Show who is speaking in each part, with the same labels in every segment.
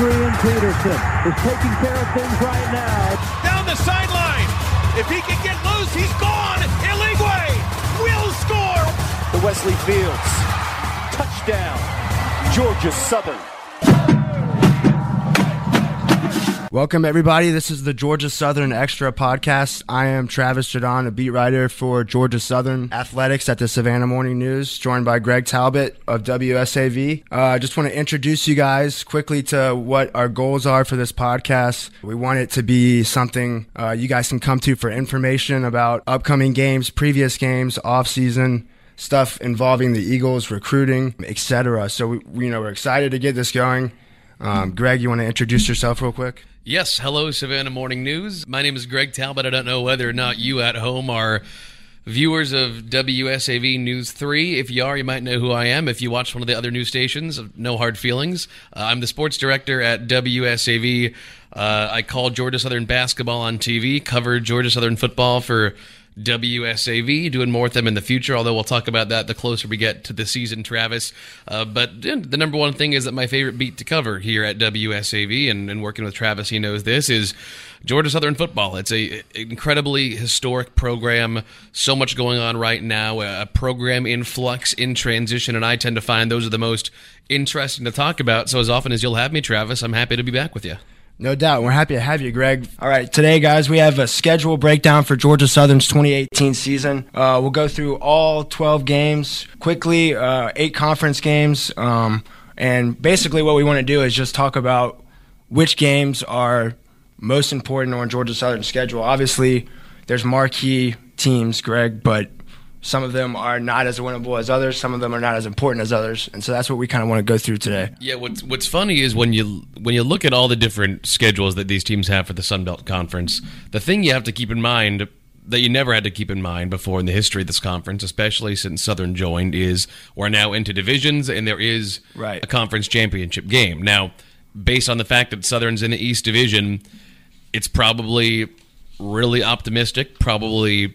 Speaker 1: Adrian Peterson is taking care of things right now.
Speaker 2: Down the sideline. If he can get loose, he's gone. Eligwe will score.
Speaker 3: The Wesley Fields. Touchdown. Georgia Southern.
Speaker 4: Welcome, everybody. This is the Georgia Southern Extra podcast. I am Travis Jaudon, a beat writer for Georgia Southern Athletics at the Savannah Morning News, joined by Greg Talbott of WSAV. Uh, I just want to introduce you guys quickly to what our goals are for this podcast. We want it to be something uh, you guys can come to for information about upcoming games, previous games, off season stuff involving the Eagles, recruiting, etc. So we, you know, we're excited to get this going. Um, Greg, you want to introduce yourself real quick?
Speaker 5: Yes, hello, Savannah Morning News. My name is Greg Talbott. I don't know whether or not you at home are viewers of WSAV News 3. If you are, you might know who I am. If you watch one of the other news stations, no hard feelings. Uh, I'm the sports director at WSAV. Uh, I call Georgia Southern basketball on TV, cover Georgia Southern football for WSAV, doing more with them in the future, although we'll talk about that the closer we get to the season, Travis. Uh, but the number one thing is that my favorite beat to cover here at WSAV, and, and working with Travis, he knows this, is Georgia Southern football. It's a incredibly historic program, so much going on right now, a program in flux, in transition, and I tend to find those are the most interesting to talk about. So as often as you'll have me, Travis, I'm happy to be back with you.
Speaker 4: No doubt. We're happy to have you, Greg. All right, today, guys, we have a schedule breakdown for Georgia Southern's 2018 season. Uh, we'll go through all 12 games quickly, uh, eight conference games. Um, and basically, what we want to do is just talk about which games are most important on Georgia Southern's schedule. Obviously, there's marquee teams, Greg, but some of them are not as winnable as others. Some of them are not as important as others, and so that's what we kind of want to go through today.
Speaker 5: Yeah, what's what's funny is when you when you look at all the different schedules that these teams have for the Sun Belt Conference, the thing you have to keep in mind that you never had to keep in mind before in the history of this conference, especially since Southern joined, is we're now into divisions and there is
Speaker 4: right.
Speaker 5: a conference championship game. Now, based on the fact that Southern's in the East Division, it's probably really optimistic, probably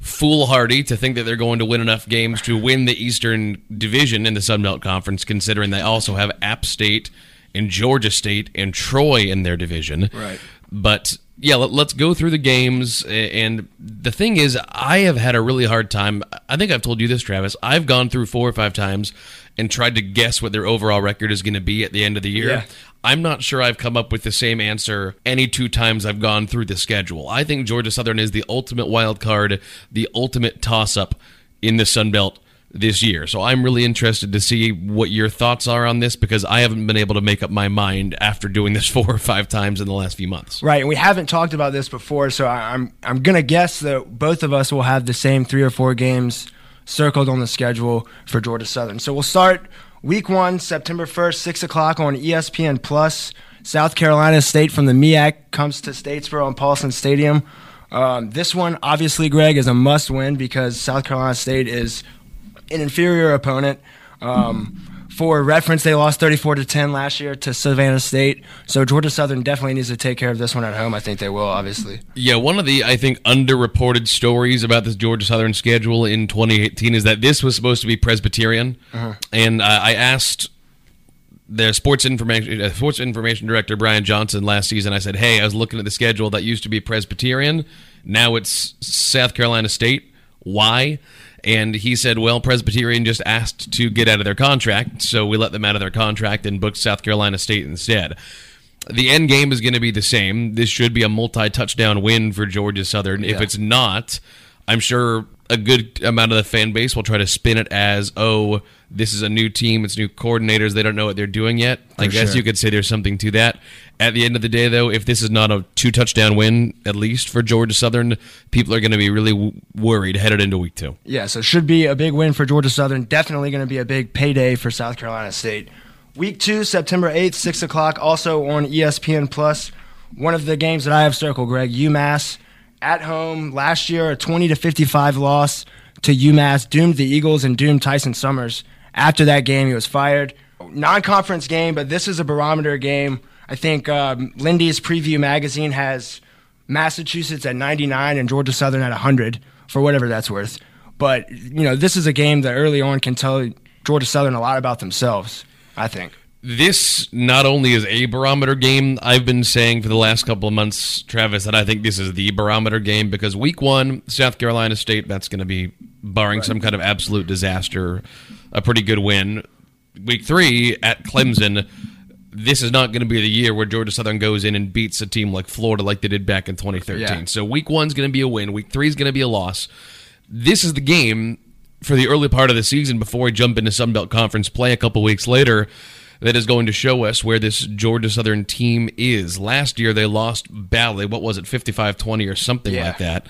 Speaker 5: foolhardy to think that they're going to win enough games to win the Eastern Division in the Sun Belt Conference, considering they also have App State and Georgia State and Troy in their division.
Speaker 4: Right.
Speaker 5: But yeah, let, us go through the games. And the thing is, I have had a really hard time. I think I've told you this, Travis. I've gone through four or five times and tried to guess what their overall record is going to be at the end of the year.
Speaker 4: Yeah.
Speaker 5: I'm not sure I've come up with the same answer any two times I've gone through the schedule. I think Georgia Southern is the ultimate wild card, the ultimate toss up in the Sun Belt this year. So I'm really interested to see what your thoughts are on this because I haven't been able to make up my mind after doing this four or five times in the last few months.
Speaker 4: Right, and we haven't talked about this before, so I'm I'm gonna guess that both of us will have the same three or four games circled on the schedule for Georgia Southern. So we'll start week one, September 1st, six o'clock on ESPN Plus. South Carolina State from the MEAC comes to Statesboro and Paulson Stadium. Um, this one, obviously, Greg, is a must win because South Carolina State is an inferior opponent. Um, for reference, they lost 34 to 10 last year to Savannah State. So Georgia Southern definitely needs to take care of this one at home. I think they will, obviously.
Speaker 5: Yeah, one of the I think underreported stories about this Georgia Southern schedule in 2018 is that this was supposed to be Presbyterian, uh-huh. and uh, I asked their sports information uh, sports information director Brian Johnson last season. I said, "Hey, I was looking at the schedule that used to be Presbyterian. Now it's South Carolina State. Why?" And he said, well, Presbyterian just asked to get out of their contract, so we let them out of their contract and booked South Carolina State instead. The end game is going to be the same. This should be a multi touchdown win for Georgia Southern. Yeah. If it's not, I'm sure a good amount of the fan base will try to spin it as, oh, this is a new team, it's new coordinators, they don't know what they're doing yet. For I guess sure. you could say there's something to that. At the end of the day, though, if this is not a two touchdown win, at least for Georgia Southern, people are going to be really w- worried headed into week two.
Speaker 4: Yeah, so it should be a big win for Georgia Southern. Definitely going to be a big payday for South Carolina State. Week two, September 8th, 6 o'clock, also on ESPN Plus. One of the games that I have circled, Greg, UMass at home last year, a 20 to 55 loss to UMass, doomed the Eagles and doomed Tyson Summers. After that game, he was fired. Non conference game, but this is a barometer game. I think um, Lindy's preview magazine has Massachusetts at 99 and Georgia Southern at 100 for whatever that's worth. But, you know, this is a game that early on can tell Georgia Southern a lot about themselves, I think.
Speaker 5: this not only is a barometer game, I've been saying for the last couple of months, Travis, that I think this is the barometer game because week one, South Carolina State, that's going to be, barring some kind of absolute disaster, a pretty good win. Week three at Clemson, this is not going to be the year where Georgia Southern goes in and beats a team like Florida like they did back in 2013.
Speaker 4: Yeah.
Speaker 5: So week one's going to be a win, week three is going to be a loss. This is the game for the early part of the season before we jump into Sun Belt Conference play a couple weeks later that is going to show us where this Georgia Southern team is. Last year they lost badly. What was it, 55-20 or something
Speaker 4: Yeah.
Speaker 5: like that.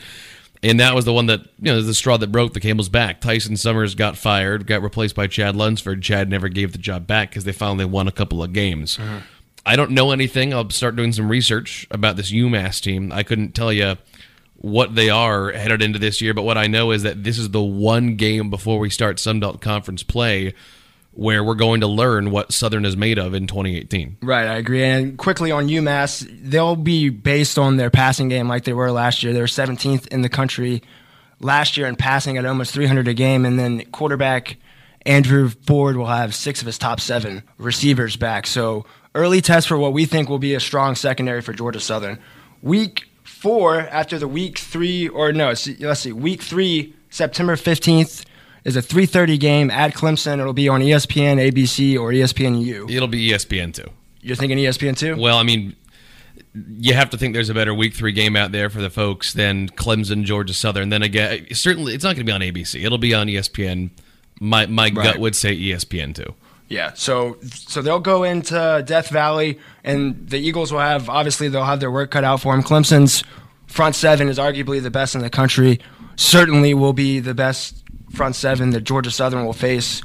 Speaker 5: And that was the one that, you know, the straw that broke the camel's back. Tyson Summers got fired, got replaced by Chad Lunsford. Chad never gave the job back because they finally won a couple of games. Uh-huh. I don't know anything. I'll start doing some research about this UMass team. I couldn't tell you what they are headed into this year, but what I know is that this is the one game before we start Sun Belt Conference play where we're going to learn what Southern is made of in 2018.
Speaker 4: Right, I agree. And quickly on UMass, they'll be based on their passing game like they were last year. They were 17th in the country last year in passing at almost 300 a game. And then quarterback Andrew Ford will have six of his top seven receivers back. So early test for what we think will be a strong secondary for Georgia Southern. Week four, after the week three, or no, let's see, week three, September 15th. Is a 3:30 game at Clemson. It'll be on ESPN, ABC, or ESPNU.
Speaker 5: It'll be ESPN two.
Speaker 4: You're thinking ESPN two?
Speaker 5: Well, I mean, you have to think there's a better Week Three game out there for the folks than Clemson, Georgia Southern. Then again, certainly it's not going to be on ABC. It'll be on ESPN. My my gut would say ESPN two.
Speaker 4: Yeah. So so they'll go into Death Valley, and the Eagles will have obviously they'll have their work cut out for them. Clemson's front seven is arguably the best in the country. Certainly will be the best front seven that Georgia Southern will face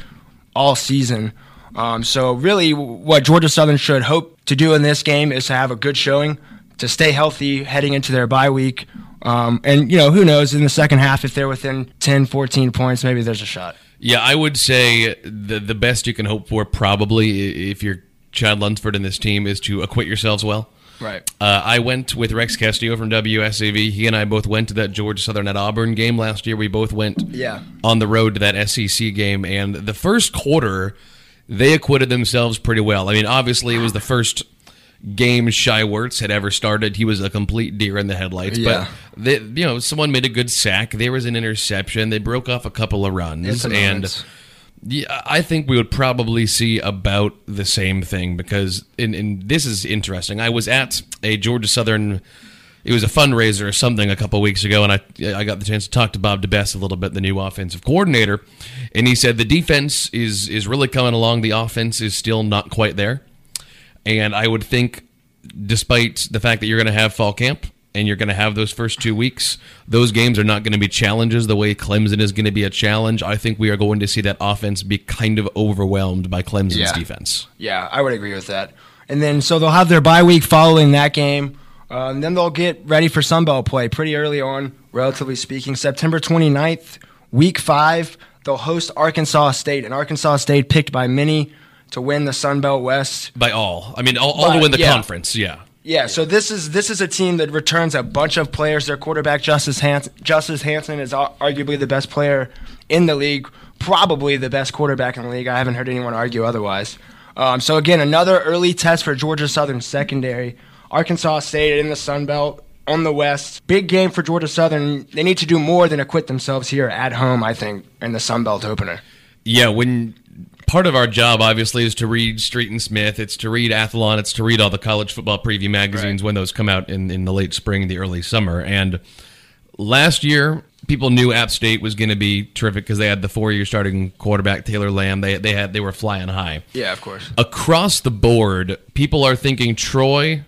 Speaker 4: all season. Um, so really, what Georgia Southern should hope to do in this game is to have a good showing, to stay healthy heading into their bye week. Um, and, you know, who knows, in the second half, if they're within 10, 14 points, maybe there's a shot.
Speaker 5: Yeah, I would say the the best you can hope for probably if you're Chad Lunsford in this team is to acquit yourselves well.
Speaker 4: Right.
Speaker 5: Uh, I went with Rex Castillo from WSAV. He and I both went to that Georgia Southern at Auburn game last year. We both went
Speaker 4: Yeah.
Speaker 5: on the road to that SEC game, and the first quarter they acquitted themselves pretty well. I mean, obviously it was the first game Shai Werts had ever started. He was a complete deer in the headlights,
Speaker 4: Yeah.
Speaker 5: but they, you know, someone made a good sack. There was an interception. They broke off a couple of runs, and. Yeah, I think we would probably see about the same thing because, and, and this is interesting. I was at a Georgia Southern, it was a fundraiser or something a couple weeks ago, and I I got the chance to talk to Bob DeBesse a little bit, the new offensive coordinator, and he said the defense is is really coming along. The offense is still not quite there, and I would think, despite the fact that you're going to have fall camp and you're going to have those first two weeks, those games are not going to be challenges the way Clemson is going to be a challenge. I think we are going to see that offense be kind of overwhelmed by Clemson's
Speaker 4: Yeah.
Speaker 5: defense.
Speaker 4: Yeah, I would agree with that. And then so they'll have their bye week following that game. Uh, and then they'll get ready for Sunbelt play pretty early on, relatively speaking. September 29th, week five, they'll host Arkansas State. And Arkansas State picked by many to win the Sunbelt West.
Speaker 5: By all, I mean all, all
Speaker 4: By-
Speaker 5: to win the
Speaker 4: yeah.
Speaker 5: conference. Yeah,
Speaker 4: Yeah, so this is this is a team that returns a bunch of players. Their quarterback Justice Hans- Justice Hansen is arguably the best player in the league, probably the best quarterback in the league. I haven't heard anyone argue otherwise. Um, so again, another early test for Georgia Southern secondary. Arkansas State in the Sun Belt on the West. Big game for Georgia Southern. They need to do more than acquit themselves here at home. I think in the Sun Belt opener.
Speaker 5: yeah. When part of our job obviously is to read Street and Smith, it's to read Athlon, it's to read all the college football preview magazines
Speaker 4: Right.
Speaker 5: when those come out in in the late spring, the early summer, and last year people knew App State was going to be terrific because they had the four-year starting quarterback Taylor Lamb. They they had they were flying high.
Speaker 4: Yeah, of course.
Speaker 5: Across the board, people are thinking Troy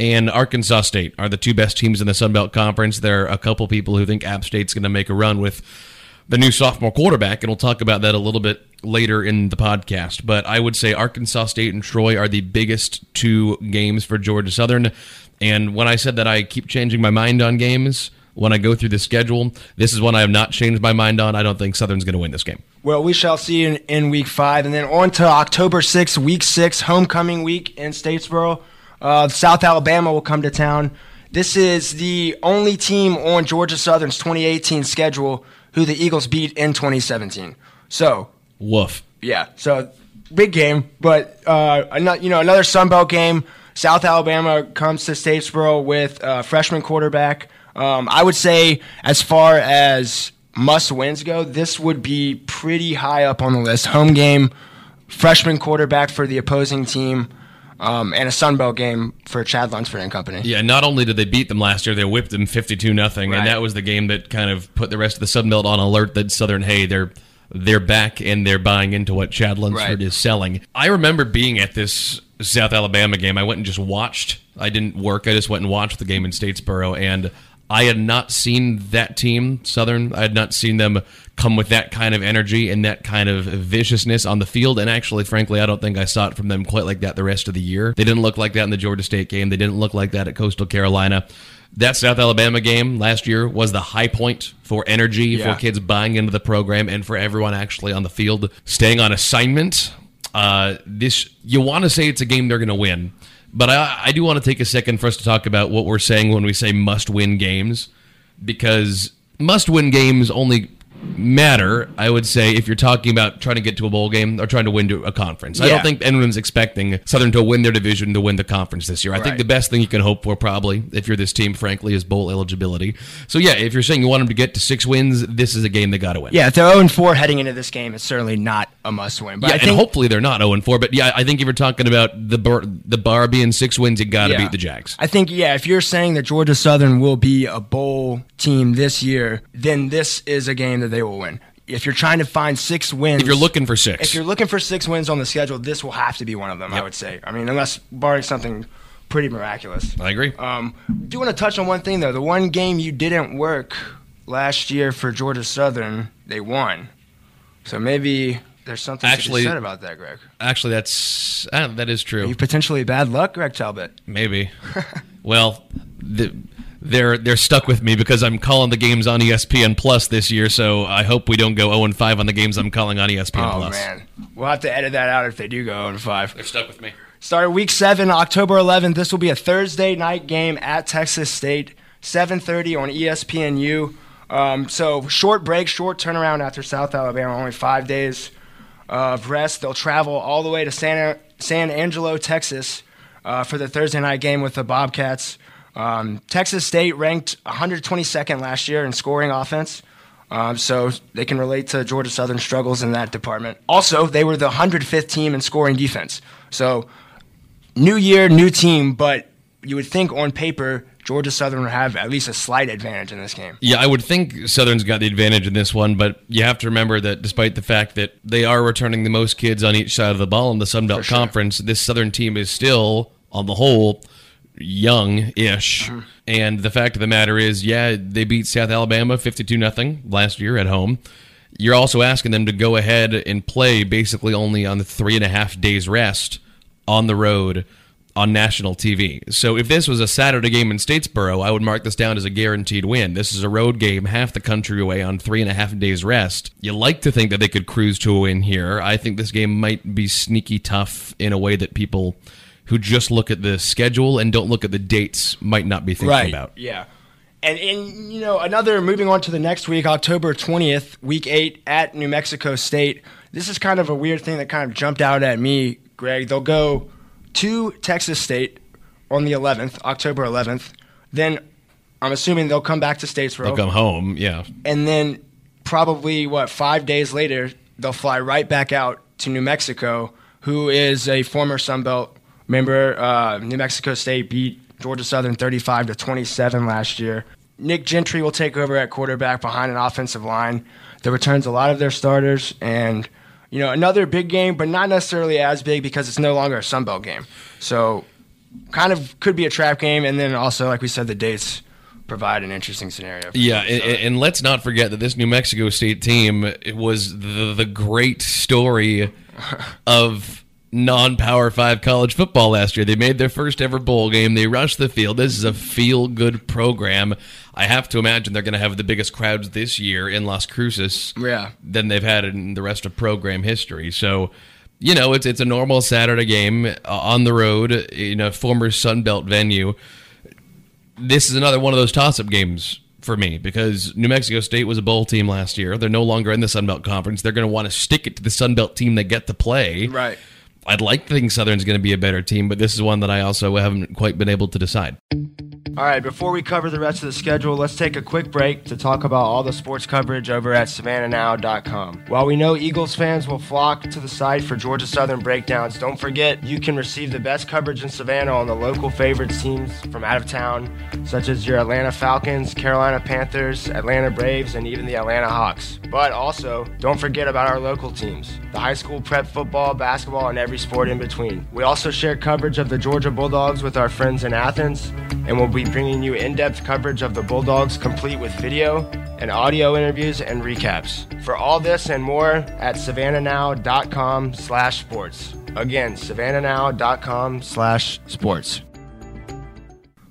Speaker 5: and Arkansas State are the two best teams in the Sun Belt Conference. There are a couple people who think App State's going to make a run with the new sophomore quarterback, and we'll talk about that a little bit later in the podcast. But I would say Arkansas State and Troy are the biggest two games for Georgia Southern. And when I said that I keep changing my mind on games when I go through the schedule, this is one I have not changed my mind on. I don't think Southern's going to win this game.
Speaker 4: Well, we shall see in, in week five. And then on to October 6th, week six, homecoming week in Statesboro. Uh, South Alabama will come to town. This is the only team on Georgia Southern's 2018 schedule who the Eagles beat in 2017. So,
Speaker 5: Woof.
Speaker 4: yeah. So big game, but uh, another, you know, another Sun Belt game. South Alabama comes to Statesboro with a freshman quarterback. Um, I would say, as far as must wins go, this would be pretty high up on the list. Home game, freshman quarterback for the opposing team, um, and a Sun Belt game for Chad Lunsford and company.
Speaker 5: Yeah, not only did they beat them last year, they whipped them fifty-two nothing,
Speaker 4: Right.
Speaker 5: and that was the game that kind of put the rest of the Sun Belt on alert that Southern hey they're they're back and they're buying into what Chad Lunsford
Speaker 4: Right.
Speaker 5: is selling. I remember being at this South Alabama game. I went and just watched. I didn't work. I just went and watched the game in Statesboro, and I had not seen that team, Southern. I had not seen them come with that kind of energy and that kind of viciousness on the field. And actually, frankly, I don't think I saw it from them quite like that the rest of the year. They didn't look like that in the Georgia State game. They didn't look like that at Coastal Carolina. That South Alabama game last year was the high point for energy,
Speaker 4: Yeah.
Speaker 5: for kids buying into the program, and for everyone actually on the field staying on assignment. Uh, this you want to say it's a game they're going to win, but I, I do want to take a second for us to talk about what we're saying when we say must-win games, because must-win games only matter. I would say if you're talking about trying to get to a bowl game or trying to win to a conference. I don't think anyone's expecting Southern to win their division to win the conference this year. I think the best thing you can hope for, probably, if you're this team, frankly, is bowl eligibility. So yeah, if you're saying you want them to get to six wins, this is a game they got to win.
Speaker 4: Yeah, if they're 0 4 heading into this game, it's certainly not a must win. But
Speaker 5: Yeah,
Speaker 4: I think
Speaker 5: and hopefully they're not 0 and 4. But yeah, I think if you're talking about the bar, the bar being six wins, you got to
Speaker 4: Yeah.
Speaker 5: beat the Jags.
Speaker 4: I think yeah, if you're saying that Georgia Southern will be a bowl team this year, then this is a game that they will win. If you're trying to find six wins,
Speaker 5: If you're looking for six,
Speaker 4: if you're looking for six wins on the schedule, this will have to be one of them. I would say. I mean, unless barring something pretty miraculous.
Speaker 5: I agree.
Speaker 4: Um, do want to touch on one thing though. The one game you didn't work last year for Georgia Southern, they won. So maybe there's something
Speaker 5: Actually-
Speaker 4: to be said about that, Greg.
Speaker 5: Actually, that's uh, that is true.
Speaker 4: You potentially bad luck, Greg Talbott.
Speaker 5: Maybe. well, the, they're they're stuck with me because I'm calling the games on ESPN Plus this year. So I hope we don't go 0 and 5 on the games I'm calling on ESPN
Speaker 4: Oh
Speaker 5: Plus.
Speaker 4: man, we'll have to edit that out if they do go 0 5.
Speaker 5: They're stuck with me.
Speaker 4: Started week seven, October 11th. This will be a Thursday night game at Texas State, 7:30 on ESPNU. Um, so short break, short turnaround after South Alabama, only five days of rest. They'll travel all the way to San San Angelo, Texas, uh, for the Thursday night game with the Bobcats. Um, Texas State ranked 122nd last year in scoring offense. Um, so they can relate to Georgia Southern struggles in that department. Also, they were the 105th team in scoring defense. So new year, new team, but you would think on paper Georgia Southern would have at least a slight advantage in this game.
Speaker 5: Yeah, I would think Southern's got the advantage in this one, but you have to remember that despite the fact that they are returning the most kids on each side of the ball in the Sun Belt
Speaker 4: sure.
Speaker 5: Conference, this Southern team is still, on the whole, young-ish. Mm-hmm. And the fact of the matter is, yeah, they beat South Alabama 52 nothing last year at home. You're also asking them to go ahead and play basically only on the three and a half days rest on the road on national TV. So if this was a Saturday game in Statesboro, I would mark this down as a guaranteed win. This is a road game, half the country away on three and a half days rest. You like to think that they could cruise to a win here. I think this game might be sneaky tough in a way that people who just look at the schedule and don't look at the dates might not be thinking about.
Speaker 4: Yeah. And, and you know another moving on to the next week, October twentieth, week eight at New Mexico State. This is kind of a weird thing that kind of jumped out at me, Greg. They'll go to Texas State on the eleventh, October eleventh. Then I'm assuming they'll come back to Statesboro.
Speaker 5: They'll come home, yeah.
Speaker 4: and then probably what five days later they'll fly right back out to New Mexico, who is a former Sun Belt member. Uh, New Mexico State beat Georgia Southern 35 to 27 last year. Nick Gentry will take over at quarterback behind an offensive line that returns a lot of their starters and. You know, another big game, but not necessarily as big because it's no longer a Sun Belt game. So, kind of could be a trap game. And then also, like we said, the dates provide an interesting scenario. for
Speaker 5: Yeah, and, and let's not forget that this New Mexico State team it was the, the great story of non-power five college football last year. They made their first ever bowl game. They rushed the field. This is a feel-good program. I have to imagine they're going to have the biggest crowds this year in Las Cruces
Speaker 4: Yeah.
Speaker 5: than they've had in the rest of program history. So, you know, it's it's a normal Saturday game uh, on the road in a former Sun Belt venue this is another one of those toss-up games for me because New Mexico State was a bowl team last year. They're no longer in the Sun Belt Conference. They're going to want to stick it to the Sun Belt team they get to play.
Speaker 4: Right.
Speaker 5: I'd like to think Southern's going to be a better team, but this is one that I also haven't quite been able to decide.
Speaker 4: All right, before we cover the rest of the schedule, let's take a quick break to talk about all the sports coverage over at SavannahNow.com. While we know Eagles fans will flock to the site for Georgia Southern breakdowns, don't forget you can receive the best coverage in Savannah on the local favorite teams from out of town, such as your Atlanta Falcons, Carolina Panthers, Atlanta Braves, and even the Atlanta Hawks. But also, don't forget about our local teams the high school prep football, basketball, and every sport in between. We also share coverage of the Georgia Bulldogs with our friends in Athens, and we'll be bringing you in depth coverage of the Bulldogs complete with video and audio interviews and recaps. For all this and more at savannahnow.com slash sports. Again, savannahnow.com slash sports.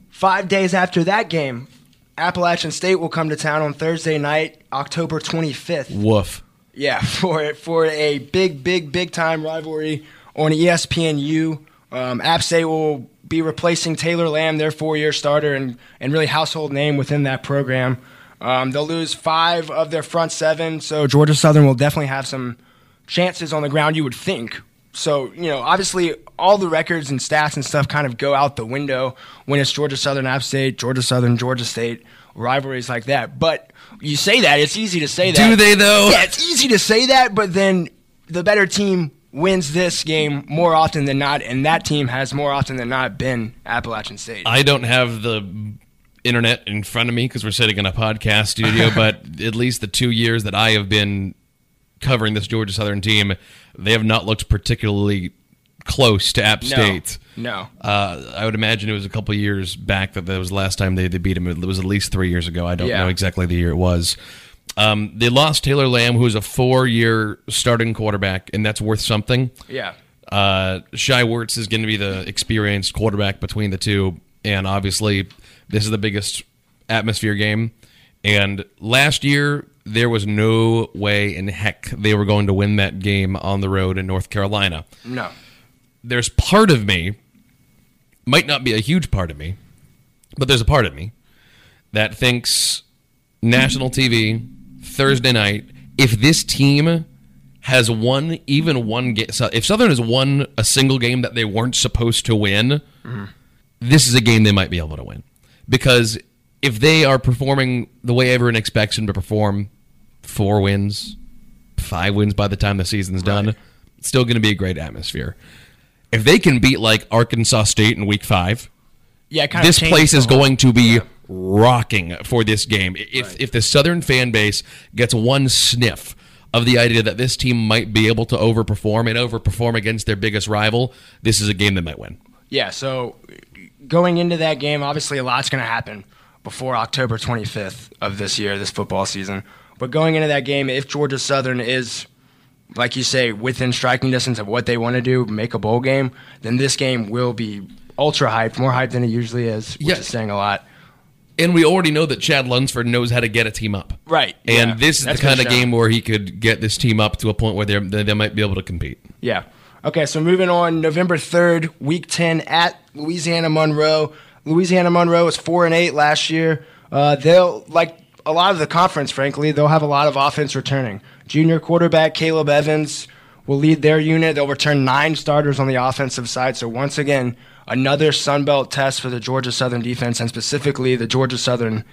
Speaker 4: Five days after that game, Appalachian State will come to town on Thursday night, October 25th.
Speaker 5: Woof.
Speaker 4: Yeah, for for a big, big, big time rivalry on ESPNU. Um, App State will be replacing Taylor Lamb, their four-year starter and and really household name within that program. Um, they'll lose five of their front seven, so Georgia Southern will definitely have some chances on the ground. You would think. So you know, obviously, all the records and stats and stuff kind of go out the window when it's Georgia Southern, App State, Georgia Southern, Georgia State rivalries like that. But you say that it's easy to say that.
Speaker 5: Do they, though?
Speaker 4: Yeah, it's easy to say that, but then the better team wins this game more often than not, and that team has more often than not been Appalachian State.
Speaker 5: I don't have the internet in front of me because we're sitting in a podcast studio, but at least the two years that I have been covering this Georgia Southern team, they have not looked particularly close to App State.
Speaker 4: no.
Speaker 5: Uh, I would imagine it was a couple years back that that was the last time they, they beat him. It was at least three years ago. I don't
Speaker 4: Yeah.
Speaker 5: know exactly the year it was. Um, they lost Taylor Lamb, who is a four-year starting quarterback, and that's worth something.
Speaker 4: Yeah.
Speaker 5: Uh, Shai Werts is going to be the experienced quarterback between the two, and obviously, this is the biggest atmosphere game. And last year, there was no way in heck they were going to win that game on the road in North Carolina.
Speaker 4: No.
Speaker 5: There's part of me, might not be a huge part of me, but there's a part of me that thinks national TV Thursday night. If this team has won even one game, if Southern has won a single game that they weren't supposed to win, this is a game they might be able to win because if they are performing the way everyone expects them to perform, four wins, five wins by the time the season's done, it's still going to be a great atmosphere. If they can beat like Arkansas State in week five,
Speaker 4: Yeah, kind
Speaker 5: this place is going to be rocking for this game. If if the Southern fan base gets one sniff of the idea that this team might be able to overperform and overperform against their biggest rival, this is a game that might win.
Speaker 4: Yeah, so going into that game, obviously a lot's going to happen before October 25th of this year, this football season. But going into that game, if Georgia Southern is, like you say, within striking distance of what they want to do, make a bowl game, then this game will be ultra hyped, more hyped than it usually is, which
Speaker 5: Yeah.
Speaker 4: is saying a lot.
Speaker 5: And we already know that Chad Lunsford knows how to get a team up.
Speaker 4: Right.
Speaker 5: And
Speaker 4: yeah.
Speaker 5: this is
Speaker 4: That's
Speaker 5: the kind of game where he could get this team up to a point where they they might be able to compete.
Speaker 4: Yeah. Okay, so moving on, November 3rd, week 10 at Louisiana Monroe. Louisiana Monroe was 4 and 8 last year. Uh, they'll, like a lot of the conference, frankly, they'll have a lot of offense returning. Junior quarterback Caleb Evans will lead their unit. They'll return nine starters on the offensive side. So, once again, another Sun Belt test for the Georgia Southern defense and specifically the Georgia Southern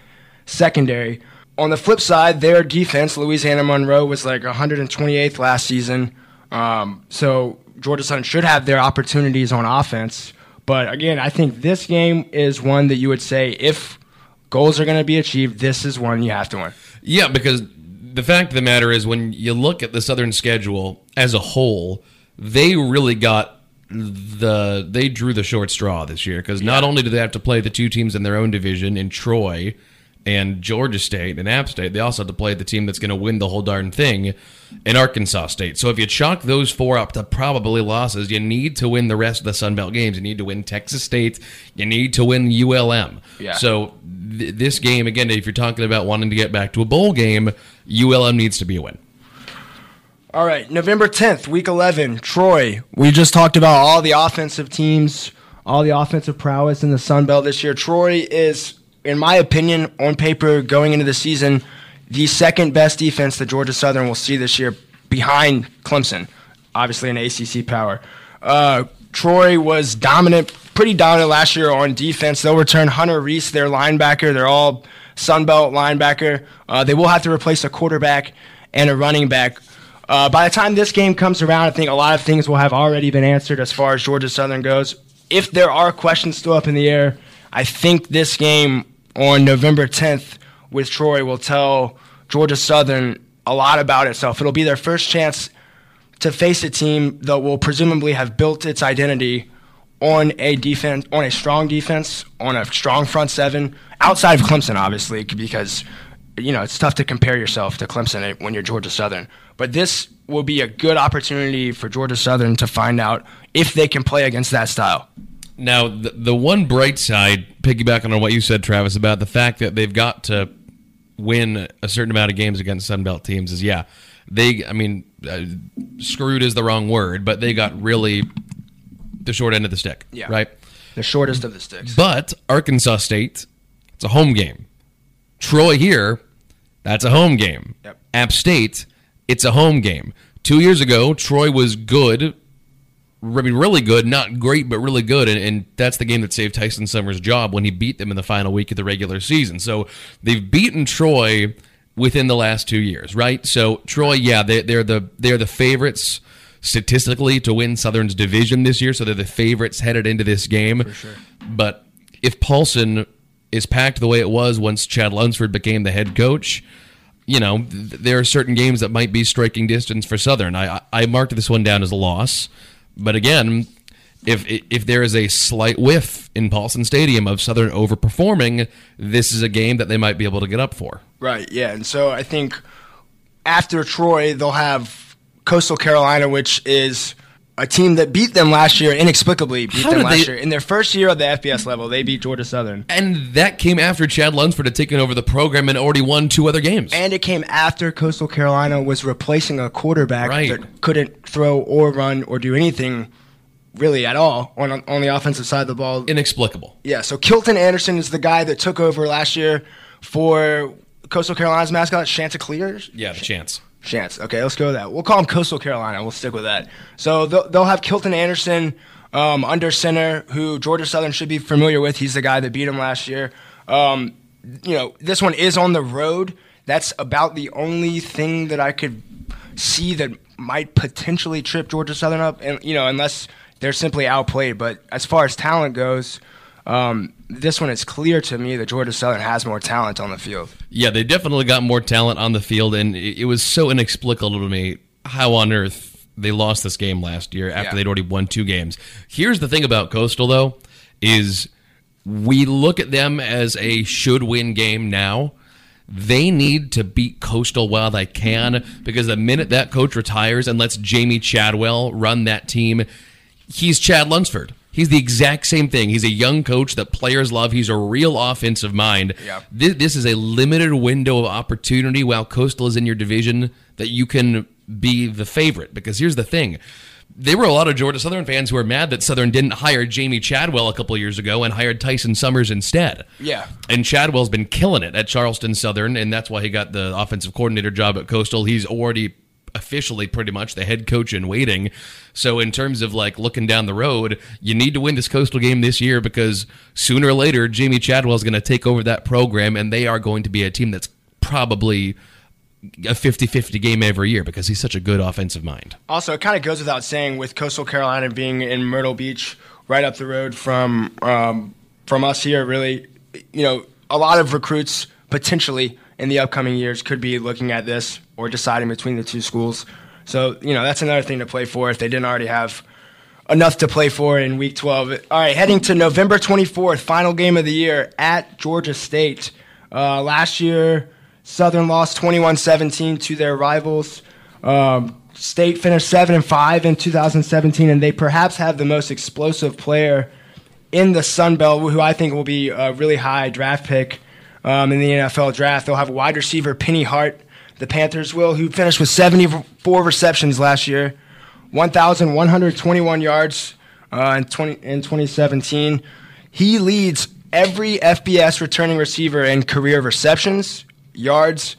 Speaker 4: secondary. On the flip side, their defense, Louisiana Monroe, was like 128th last season. Um, so Georgia Southern should have their opportunities on offense. But again, I think this game is one that you would say if goals are going to be achieved, this is one you have to win.
Speaker 5: Yeah, because the fact of the matter is, when you look at the Southern schedule as a whole, they really got the they drew the short straw this year because not only do they have to play the two teams in their own division in Troy and Georgia State and App State, they also have to play the team that's going to win the whole darn thing in Arkansas State. So if you chalk those four up to probably losses, you need to win the rest of the Sun Belt games. You need to win Texas State. You need to win ULM.
Speaker 4: Yeah.
Speaker 5: So th- this game again, if you're talking about wanting to get back to a bowl game, ULM needs to be a win.
Speaker 4: All right, November 10th, week 11, Troy. We just talked about all the offensive teams, all the offensive prowess in the Sun Belt this year. Troy is in my opinion, on paper, going into the season, the second best defense that Georgia Southern will see this year behind Clemson, obviously an ACC power. Uh, Troy was dominant, pretty dominant last year on defense. They'll return Hunter Reese, their linebacker. They're all Sun Belt linebacker. Uh, they will have to replace a quarterback and a running back. Uh, by the time this game comes around, I think a lot of things will have already been answered as far as Georgia Southern goes. If there are questions still up in the air, I think this game on November 10th with Troy will tell Georgia Southern a lot about itself. It'll be their first chance to face a team that will presumably have built its identity on a defense, on a strong defense, on a strong front seven, outside of Clemson, obviously, because you know it's tough to compare yourself to Clemson when you're Georgia Southern. But this will be a good opportunity for Georgia Southern to find out if they can play against that style.
Speaker 5: Now, the, the one bright side, piggybacking on what you said, Travis, about the fact that they've got to win a certain amount of games against Sunbelt teams is, yeah, they, I mean, uh, screwed is the wrong word, but they got really the short end of the stick,
Speaker 4: Yeah.
Speaker 5: right?
Speaker 4: The shortest of the sticks.
Speaker 5: But Arkansas State, it's a home game. Troy here, that's a home game.
Speaker 4: Yep.
Speaker 5: App State, it's a home game. Two years ago, Troy was good. I mean, really good, not great, but really good, and, and that's the game that saved Tyson Summers' job when he beat them in the final week of the regular season. So they've beaten Troy within the last two years, right? So Troy, yeah, they, they're the they're the favorites statistically to win Southern's division this year, so they're the favorites headed into this game.
Speaker 4: sure.
Speaker 5: But if Paulson is packed the way it was once Chad Lunsford became the head coach, you know, th- there are certain games that might be striking distance for Southern. I, I marked this one down as a loss, but again, if if there is a slight whiff in Paulson Stadium of Southern overperforming, this is a game that they might be able to get up for.
Speaker 4: Right, yeah. And so I think after Troy, they'll have Coastal Carolina, which is a team that beat them last year, inexplicably beat
Speaker 5: How
Speaker 4: them last
Speaker 5: they-
Speaker 4: year. In their first year of the FBS level, they beat Georgia Southern.
Speaker 5: And that came after Chad Lunsford had taken over the program and already won two other games.
Speaker 4: And it came after Coastal Carolina was replacing a quarterback
Speaker 5: Right.
Speaker 4: that couldn't throw or run or do anything really at all on, on the offensive side of the ball.
Speaker 5: Inexplicable.
Speaker 4: Yeah, so Kilton Anderson is the guy that took over last year for Coastal Carolina's mascot, Chanticleer.
Speaker 5: Yeah, the chance.
Speaker 4: Chance. Okay, let's go with that. We'll call him Coastal Carolina. We'll stick with that. So they'll, they'll have Kilton Anderson um, under center, who Georgia Southern should be familiar with. He's the guy that beat him last year. Um, you know, this one is on the road. That's about the only thing that I could see that might potentially trip Georgia Southern up, and you know, unless they're simply outplayed. But as far as talent goes, um, this one is clear to me that Georgia Southern has more talent on the field.
Speaker 5: Yeah, they definitely got more talent on the field, and it, was so inexplicable to me how on earth they lost this game last year after
Speaker 4: Yeah.
Speaker 5: they'd already won two games. Here's the thing about Coastal, though, is we look at them as a should-win game now. They need to beat Coastal while they can because the minute that coach retires and lets Jamey Chadwell run that team, he's Chad Lunsford. He's the exact same thing. He's a young coach that players love. He's a real offensive mind.
Speaker 4: Yeah.
Speaker 5: This, this is a limited window of opportunity while Coastal is in your division that you can be the favorite. Because here's the thing. There were a lot of Georgia Southern fans who were mad that Southern didn't hire Jamey Chadwell a couple years ago and hired Tyson Summers instead.
Speaker 4: Yeah.
Speaker 5: And Chadwell's been killing it at Charleston Southern, and that's why he got the offensive coordinator job at Coastal. He's already officially pretty much the head coach in waiting. So in terms of like looking down the road, you need to win this Coastal game this year because sooner or later Jamey Chadwell is going to take over that program and they are going to be a team that's probably a 50-50 game every year because he's such a good offensive mind.
Speaker 4: Also, it kind of goes without saying with Coastal Carolina being in Myrtle Beach, right up the road from um, from us here. Really, you know, a lot of recruits potentially in the upcoming years could be looking at this or deciding between the two schools. So, you know, that's another thing to play for if they didn't already have enough to play for in Week 12. All right, heading to November 24th, final game of the year at Georgia State. Uh, last year, Southern lost 21-17 to their rivals. Um, State finished seven and five in 2017, and they perhaps have the most explosive player in the Sun Belt, who I think will be a really high draft pick um, in the NFL draft. They'll have wide receiver Penny Hart. The Panthers will, who finished with 74 receptions last year, 1,121 yards uh, in 20 in 2017. He leads every FBS returning receiver in career receptions, yards,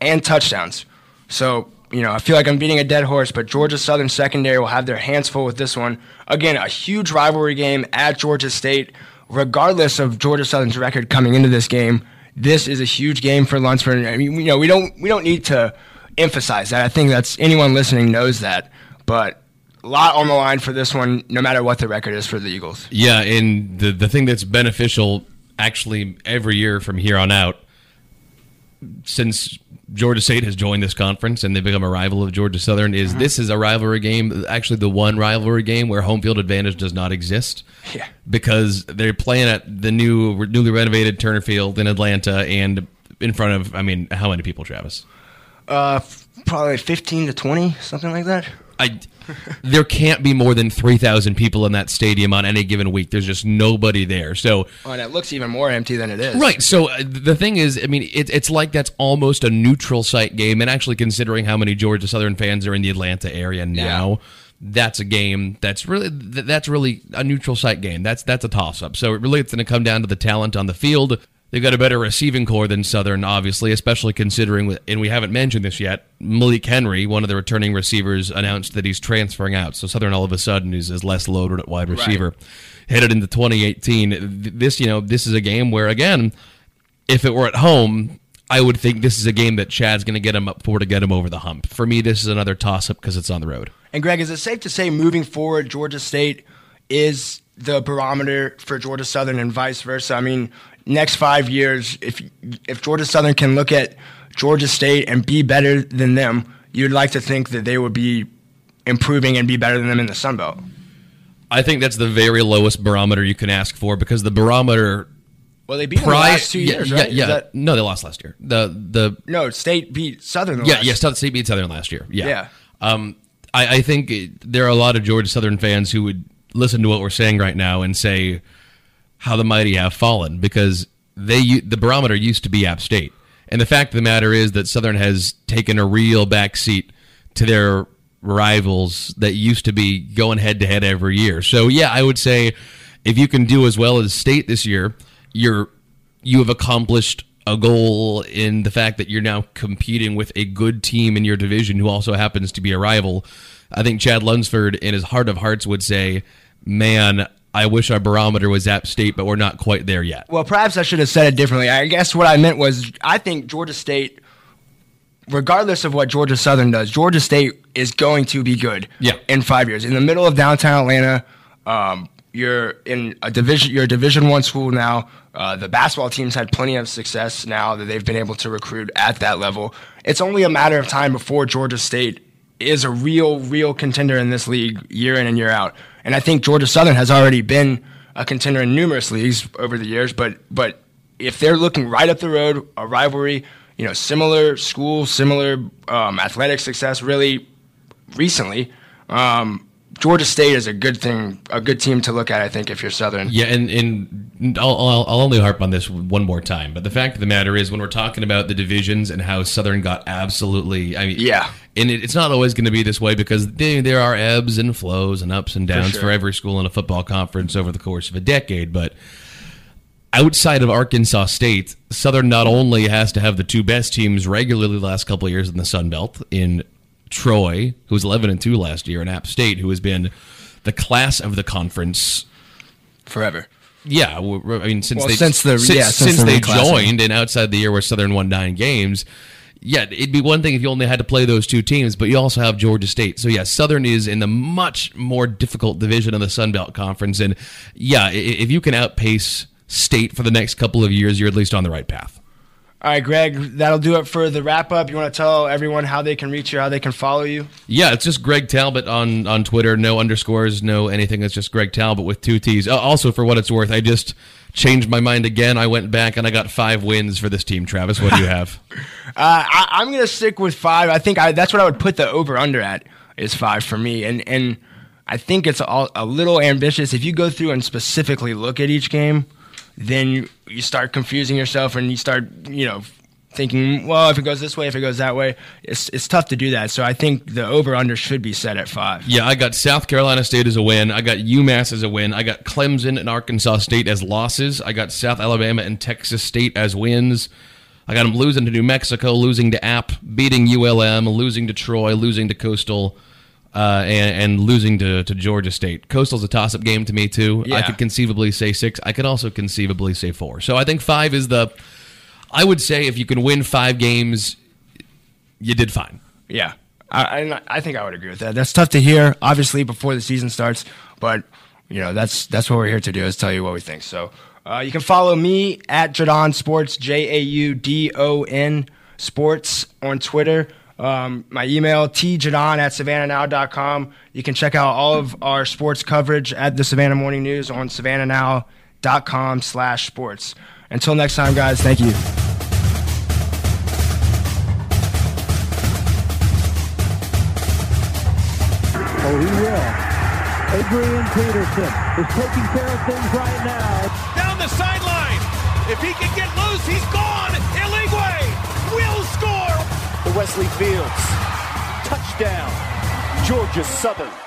Speaker 4: and touchdowns. So, you know, I feel like I'm beating a dead horse, but Georgia Southern secondary will have their hands full with this one. Again, a huge rivalry game at Georgia State. Regardless of Georgia Southern's record coming into this game, this is a huge game for Lunsford. I mean, you know, we don't we don't need to emphasize that. I think that's anyone listening knows that. But a lot on the line for this one, no matter what the record is for the Eagles.
Speaker 5: Yeah, and the the thing that's beneficial actually every year from here on out, since Georgia State has joined this conference and they've become a rival of Georgia Southern, is this is a rivalry game. Actually, the one rivalry game where home field advantage does not exist.
Speaker 4: Yeah.
Speaker 5: because they're playing at the new newly renovated Turner Field in Atlanta and in front of I mean, how many people, Travis?
Speaker 4: Uh, probably 15 to 20, something like that.
Speaker 5: I there can't be more than 3,000 people in that stadium on any given week. There's just nobody there. So
Speaker 4: Oh, and it looks even more empty than it is.
Speaker 5: Right. So uh, the thing is, I mean, it, it's like that's almost a neutral site game. And actually, considering how many Georgia Southern fans are in the Atlanta area now, that's a game that's really that's really a neutral site game. That's that's a toss up. So it really it's going to come down to the talent on the field. They've got a better receiving core than Southern, obviously, especially considering, and we haven't mentioned this yet. Malik Henry, one of the returning receivers, announced that he's transferring out. So Southern, all of a sudden, is, is less loaded at wide receiver. Headed into 2018, this you know this is a game where again, if it were at home, I would think this is a game that Chad's going to get him up for to get him over the hump. For me, this is another toss up because it's on the road.
Speaker 4: And Greg, is it safe to say moving forward, Georgia State is the barometer for Georgia Southern and vice versa? I mean, next five years, if if Georgia Southern can look at Georgia State and be better than them, you'd like to think that they would be improving and be better than them in the Sun Belt.
Speaker 5: I think that's the very lowest barometer you can ask for because the barometer
Speaker 4: Well, they beat the last two
Speaker 5: yeah,
Speaker 4: years,
Speaker 5: yeah,
Speaker 4: right? Is
Speaker 5: yeah.
Speaker 4: that-
Speaker 5: no, they lost last year. The the
Speaker 4: no, State beat Southern. The
Speaker 5: yeah
Speaker 4: last-
Speaker 5: yeah South State beat Southern last year. Yeah.
Speaker 4: Yeah.
Speaker 5: Um, I, I think it, there are a lot of Georgia Southern fans who would listen to what we're saying right now and say how the mighty have fallen because they the barometer used to be App State, and the fact of the matter is that Southern has taken a real backseat to their rivals that used to be going head to head every year. So yeah, I would say if you can do as well as State this year, you're you have accomplished a goal in the fact that you're now competing with a good team in your division who also happens to be a rival. I think Chad Lunsford, in his heart of hearts, would say, "Man, I wish our barometer was App State, but we're not quite there yet."
Speaker 4: Well, perhaps I should have said it differently. I guess what I meant was I think Georgia State, regardless of what Georgia Southern does, Georgia State is going to be good.
Speaker 5: Yeah.
Speaker 4: In five years, in the middle of downtown Atlanta, um, you're in a division. You're a Division One school now. Uh, the basketball teams had plenty of success now that they've been able to recruit at that level. It's only a matter of time before Georgia State is a real, real contender in this league year in and year out. And I think Georgia Southern has already been a contender in numerous leagues over the years. But but if they're looking right up the road, a rivalry, you know, similar school, similar um, athletic success, really recently. Um, Georgia State is a good thing, a good team to look at. I think if you're Southern.
Speaker 5: Yeah, and, and I'll, I'll, I'll only harp on this one more time. But the fact of the matter is, when we're talking about the divisions and how Southern got absolutely, I mean,
Speaker 4: Yeah.
Speaker 5: and it, it's not always going to be this way because they, there are ebbs and flows and ups and downs for,
Speaker 4: sure.
Speaker 5: every school in a football conference over the course of a decade. But outside of Arkansas State, Southern not only has to have the two best teams regularly the last couple of years in the Sun Belt in Troy, who was 11 and 2 last year, and App State, who has been the class of the conference
Speaker 4: forever.
Speaker 5: yeah, I mean, since
Speaker 4: Well,
Speaker 5: they
Speaker 4: since the-
Speaker 5: since,
Speaker 4: yeah, since
Speaker 5: since
Speaker 4: the
Speaker 5: they joined and outside the year where Southern won nine games, yeah, it'd be one thing if you only had to play those two teams, but you also have Georgia State. So yeah, Southern is in the much more difficult division of the Sun Belt Conference, and yeah, if you can outpace State for the next couple of years, you're at least on the right path.
Speaker 4: All right, Greg, that'll do it for the wrap up. You want to tell everyone how they can reach you, how they can follow you?
Speaker 5: Yeah, it's just Greg Talbott on on Twitter. No underscores, no anything. It's just Greg Talbott with two T's. Uh, also, for what it's worth, I just changed my mind again. I went back and I got five wins for this team. Travis, what do you have?
Speaker 4: Uh, I, I'm gonna stick with five. I think I, that's what I would put the over under at is five for me, and and I think it's all, a little ambitious. If you go through and specifically look at each game, then you, start confusing yourself and you start you know thinking, well, if it goes this way, if it goes that way, it's it's tough to do that. So I think the over under should be set at five.
Speaker 5: Yeah, I got South Carolina State as a win. I got UMass as a win. I got Clemson and Arkansas State as losses. I got South Alabama and Texas State as wins. I got them losing to New Mexico, losing to App, beating ULM, losing to Troy, losing to Coastal, uh, and, and losing to, to Georgia State. Coastal's a toss up game to me, too. I could conceivably say six. I could also conceivably say four. So I think five is the. I would say if you can win five games, you did fine.
Speaker 4: Yeah, I, I I think I would agree with that. That's tough to hear, obviously, before the season starts, but you know that's that's what we're here to do is tell you what we think. So uh, you can follow me at Jaudon Sports J A U D O N Sports on Twitter. Um, my email tjaudon at savannahnow.com. You can check out all of our sports coverage at the Savannah Morning News on savannahnow.com slash sports. Until next time, guys, thank you.
Speaker 1: Oh, he will. Adrian Peterson is taking care of things right now.
Speaker 2: Down the sideline. If he can get
Speaker 3: Wesley Fields. Touchdown. Georgia Southern.